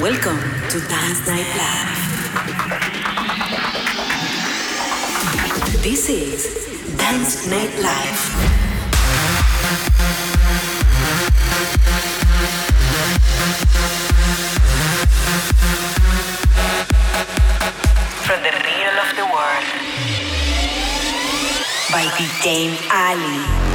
Welcome to Dance Night Live. This is Dance Nightlife. From the middle of the world by DJ Ali.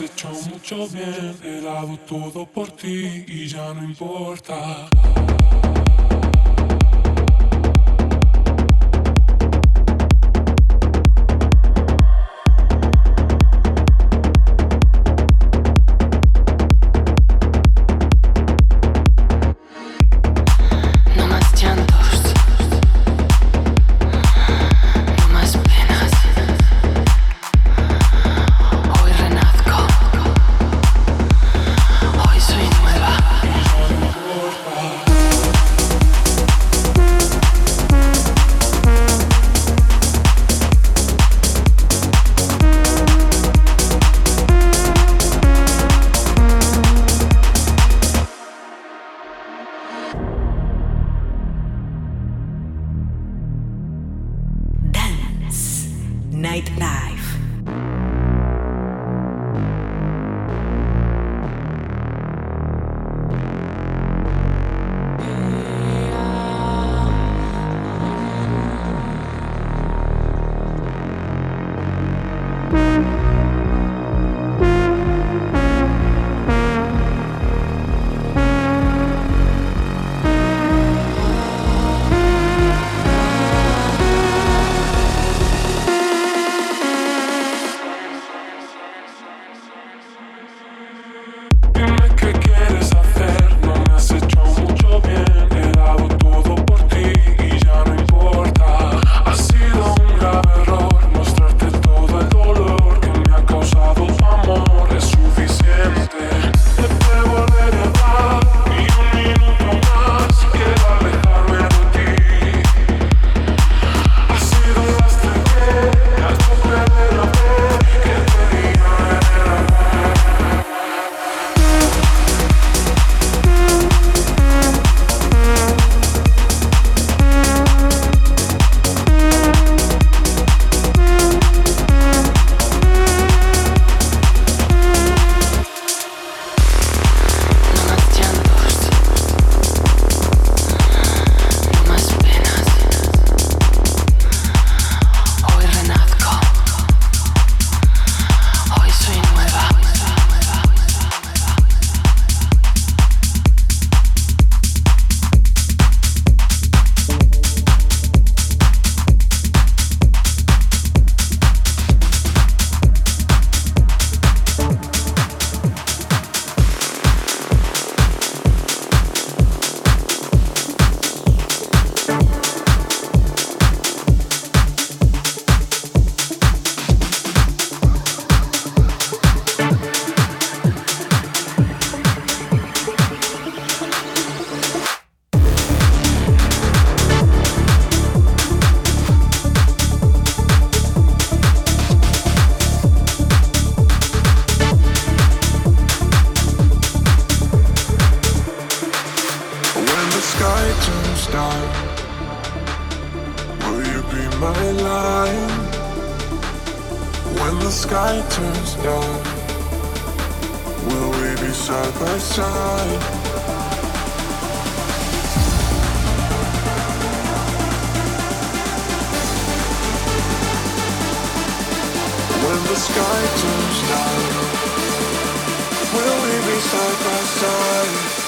has hecho mucho bien, he dado todo por ti y ya no importa. Sky turns dark, will we be side by side?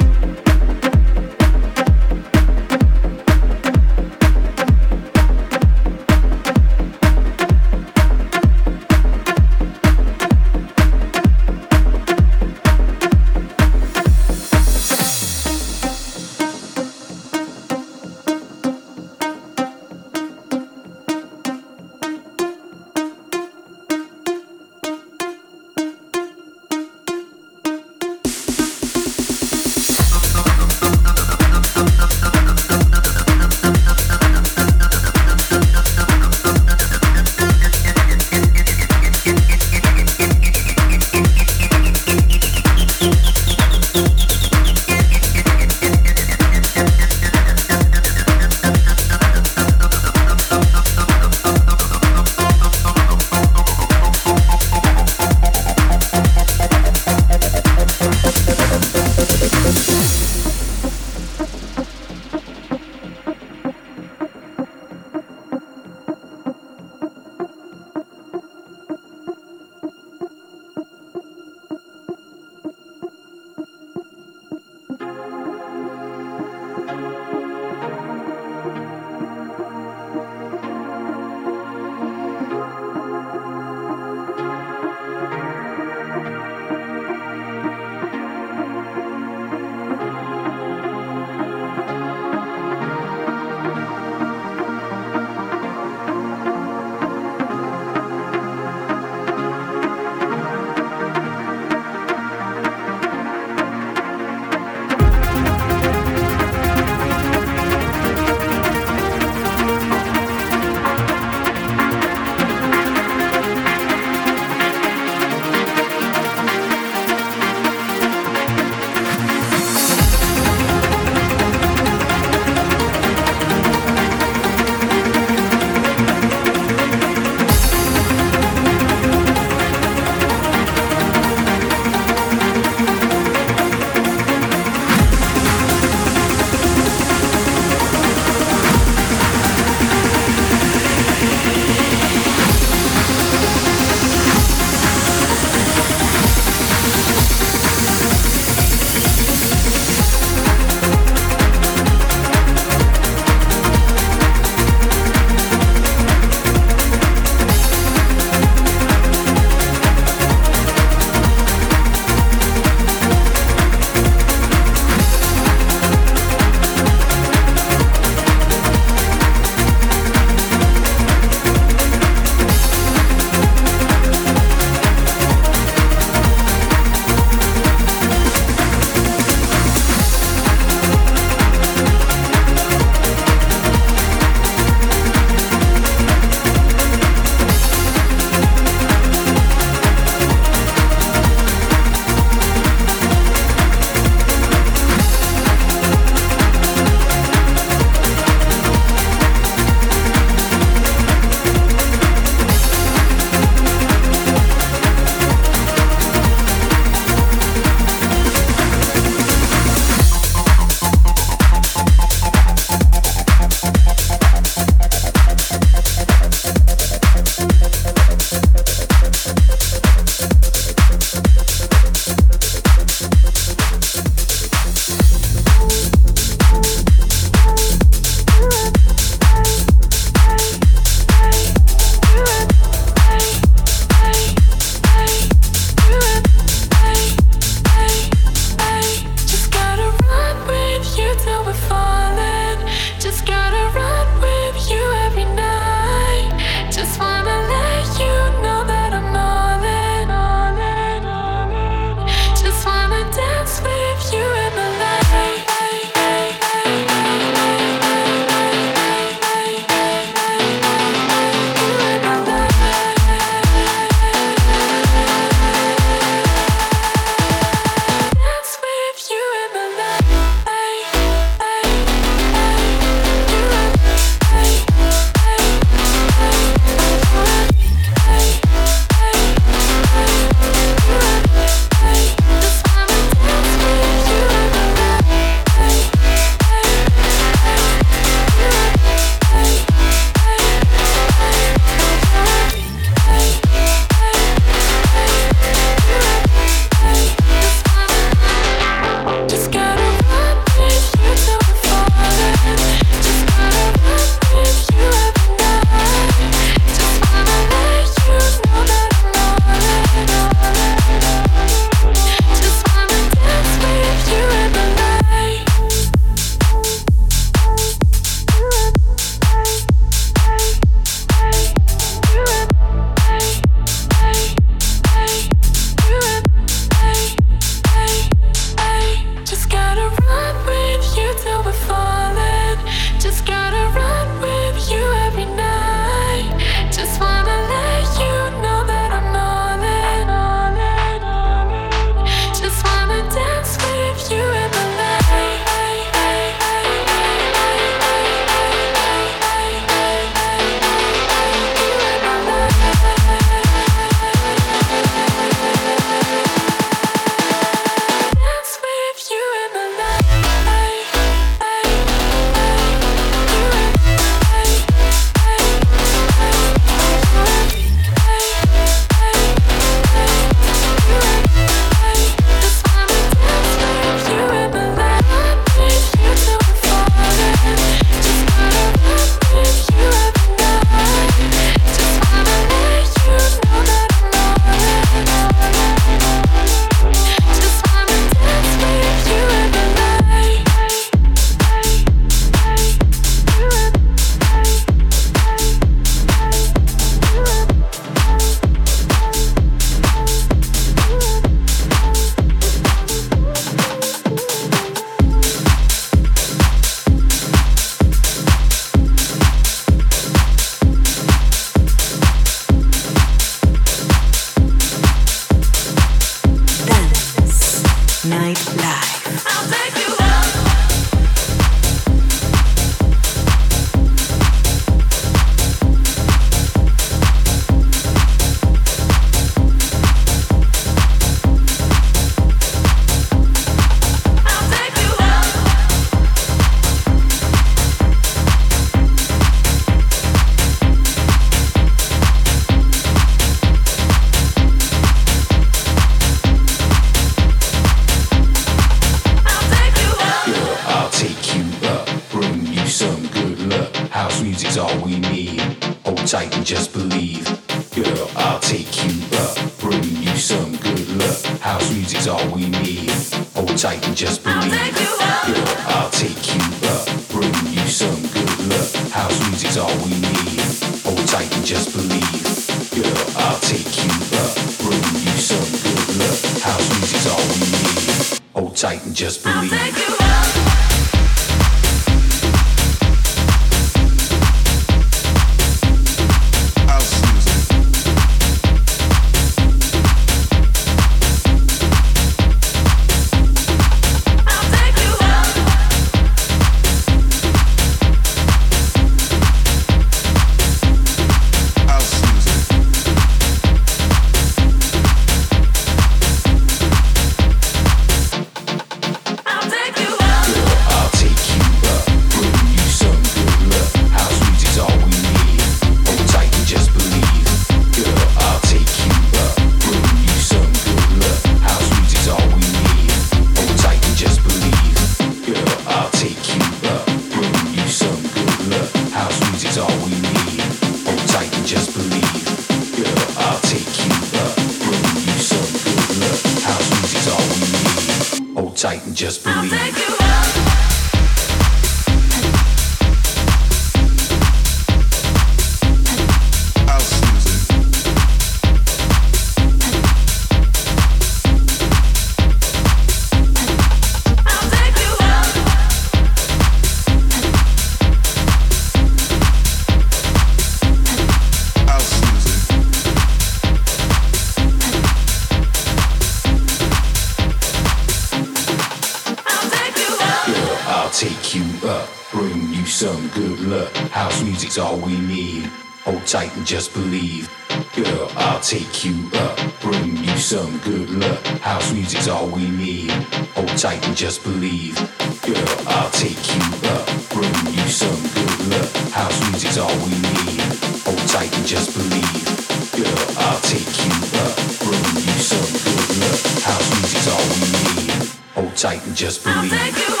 Tight and just believe.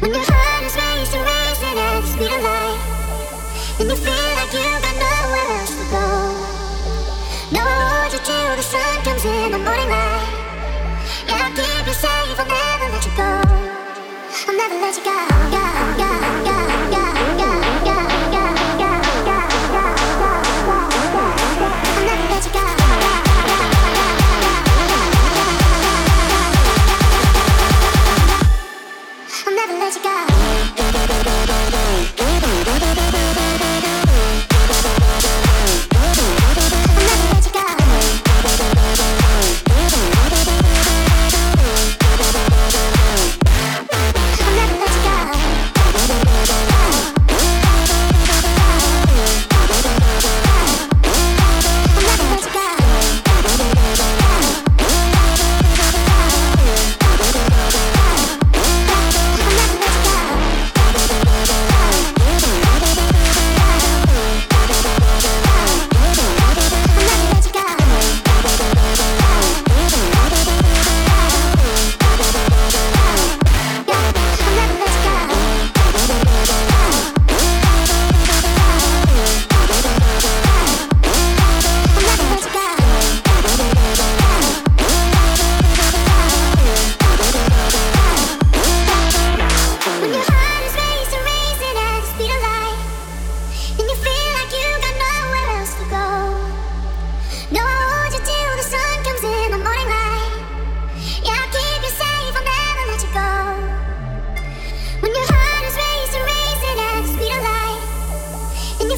When your heart is racing, racing at the speed of light, and you feel like you got nowhere else to go. No, I hold you the sun comes in the morning light. Yeah, I'll keep you safe. I'll never let you go. I'll never let you go.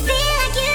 feel like you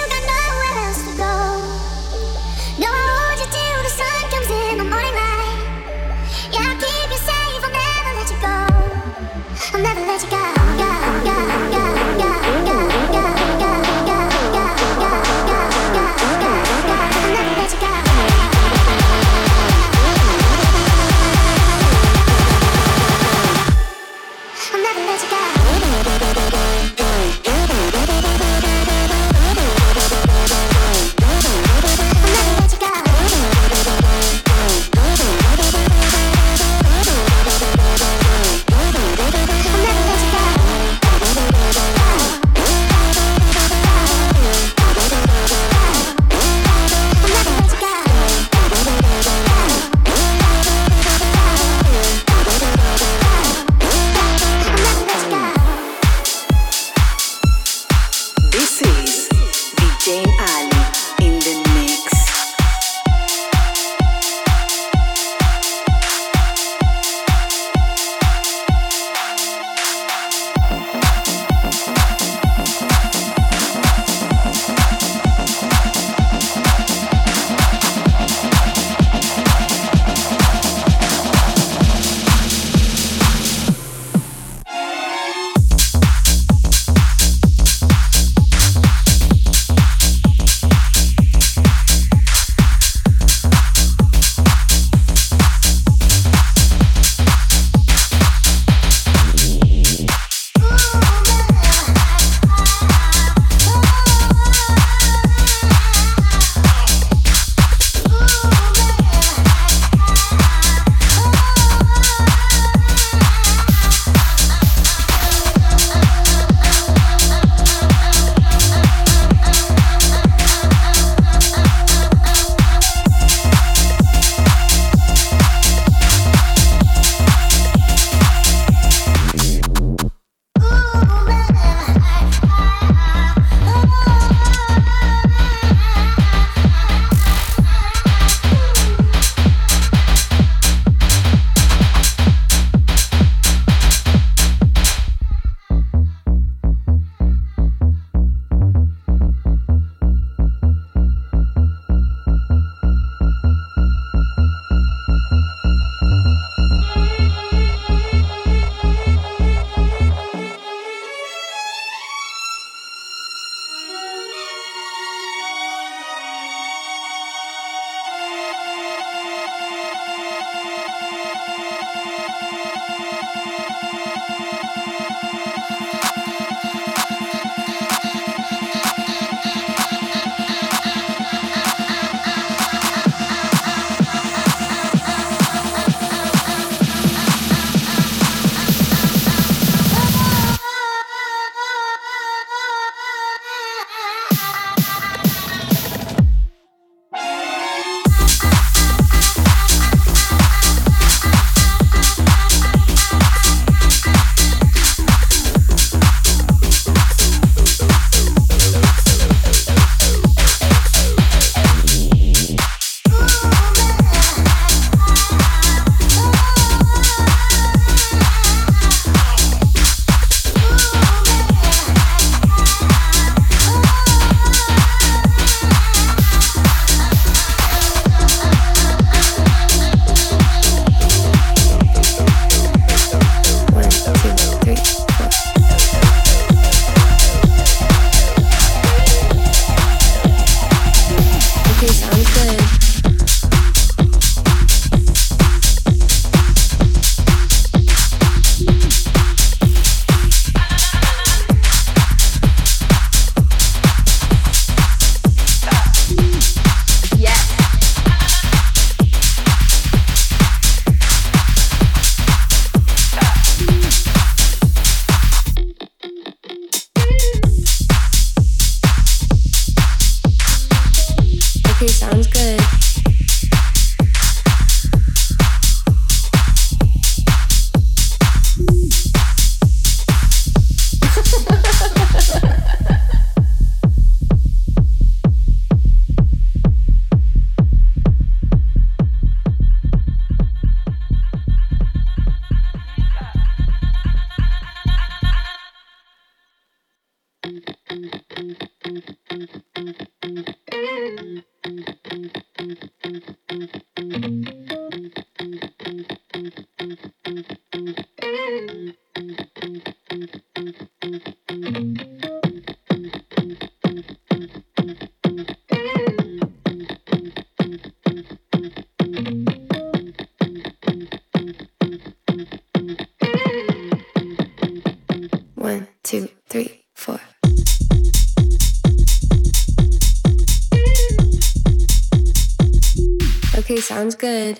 Okay, sounds good.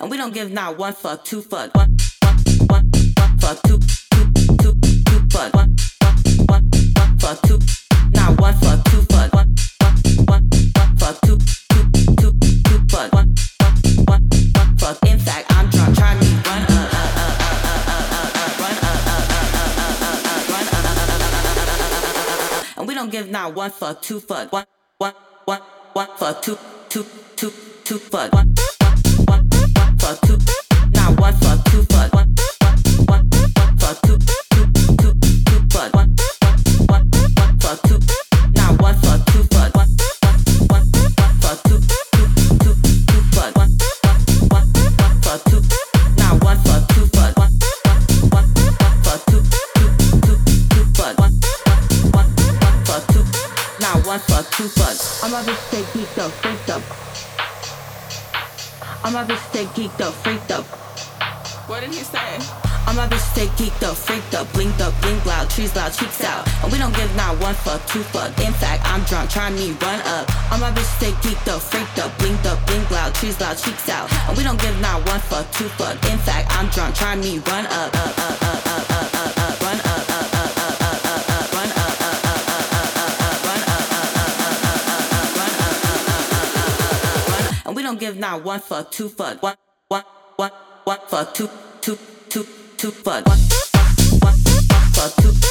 And we don't give not one fuck, two fuck, one, fuck, two, two, two, two fuck, one, one, one, one fuck, two, not one fuck, not one fuck, two fuck, one, one, one, one fuck, two, two, two, two fuck, one, one, one fuck, two, not one fuck, two fuck, one, one, one fuck, two, two, two, I'm a bitch stay geeked up, freaked up. I'm a bitch stay geeked up, freaked up. What did he say? I'm a bitch stay geeked up, freaked up, blinked up, blink loud, trees loud, cheeks out. And we don't give not one fuck, two fuck. In fact, I'm drunk, trying me run up. I'm a bitch stay geeked up, freaked up, blinked up, blink loud, trees loud, cheeks out. And we don't give not one fuck, two fuck. In fact, I'm drunk, trying me run up, up, up, up, up, don't give not one fuck, two fuck, one, one, one, one fuck, two, two, two, two fuck, one, one, one fuck, two,